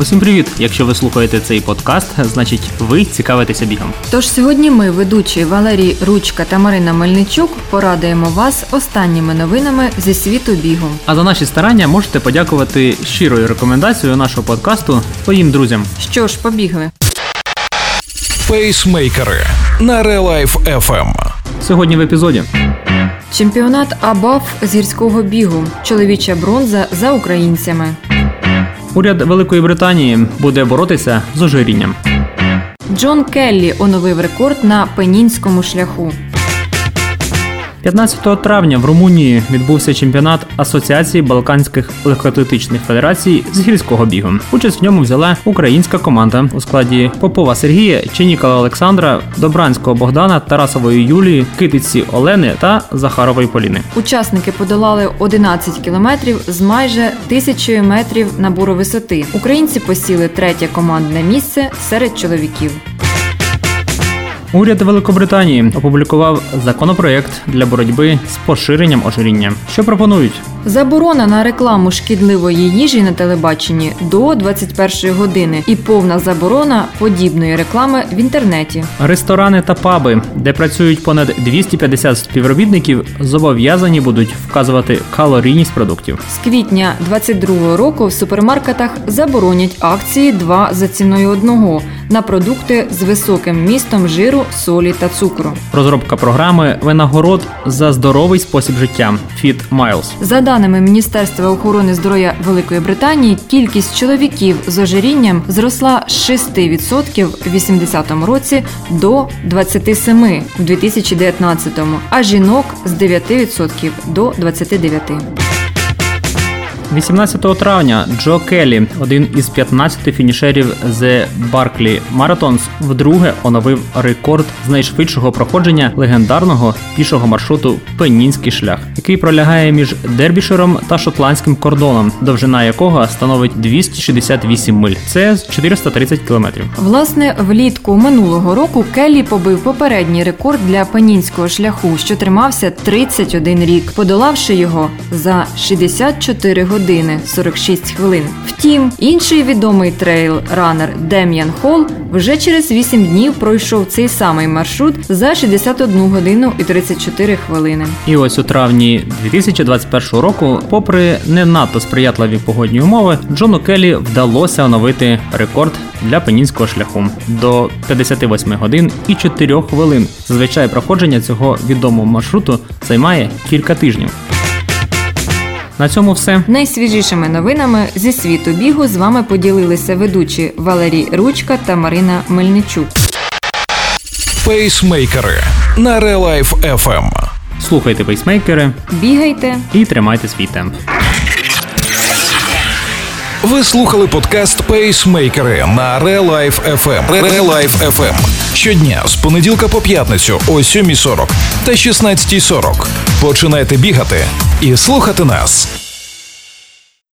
Усім привіт! Якщо ви слухаєте цей подкаст, значить ви цікавитеся бігом. Тож сьогодні ми, ведучі Валерій Ручка та Марина Мельничук, порадуємо вас останніми новинами зі світу бігу. А за наші старання можете подякувати щирою рекомендацією нашого подкасту своїм друзям. Що ж, побігли. Пейсмейкери на Life FM. Сьогодні в епізоді. Чемпіонат АБАФ з гірського бігу. Чоловіча бронза за українцями. Уряд Великої Британії буде боротися з ожирінням. Джон Келлі оновив рекорд на пенінському шляху. 15 травня в Румунії відбувся чемпіонат Асоціації Балканських легкоатлетичних федерацій з гірського бігу. Участь в ньому взяла українська команда у складі Попова Сергія, Ченікала Олександра, Добранського Богдана, Тарасової Юлії, Китиці Олени та Захарової Поліни. Учасники подолали 11 кілометрів з майже тисячою метрів набору висоти. Українці посіли третє командне місце серед чоловіків. Уряд Великобританії опублікував законопроект для боротьби з поширенням ожиріння. Що пропонують? Заборона на рекламу шкідливої їжі на телебаченні до 21 години і повна заборона подібної реклами в інтернеті. Ресторани та паби, де працюють понад 250 співробітників, зобов'язані будуть вказувати калорійність продуктів. З квітня 22 року в супермаркетах заборонять акції 2 за ціною одного на продукти з високим містом жиру, солі та цукру. Розробка програми винагород за здоровий спосіб життя Fit Miles. За даними Міністерства охорони здоров'я Великої Британії, кількість чоловіків з ожирінням зросла з 6% в 80-му році до 27% в 2019-му, а жінок з 9% до 29%. 18 травня Джо Келлі, один із 15 фінішерів The Barkley Marathons, вдруге оновив рекорд з найшвидшого проходження легендарного пішого маршруту Пенінський шлях, який пролягає між Дербішером та шотландським кордоном, довжина якого становить 268 миль. Це 430 кілометрів. Власне, влітку минулого року Келлі побив попередній рекорд для Пеннінського шляху, що тримався 31 рік, подолавши його за 64 години 46 хвилин. Втім, інший відомий трейл-ранер Дем'ян Холл вже через 8 днів пройшов цей самий маршрут за 61 годину і 34 хвилини. І ось у травні 2021 року, попри не надто сприятливі погодні умови, Джону Келлі вдалося оновити рекорд для пенінського шляху до 58 годин і 4 хвилин. Зазвичай проходження цього відомого маршруту займає кілька тижнів. На цьому все. Найсвіжішими новинами зі світу бігу з вами поділилися ведучі Валерій Ручка та Марина Мельничук. Пейсмейкери на Real Life FM. Слухайте пейсмейкери Бігайте, і тримайте свій темп. Ви слухали подкаст Пейсмейкери на Real Life FM. Real FM. Щодня з понеділка по п'ятницю о 7.40 та 16.40. Починайте бігати і слухати нас.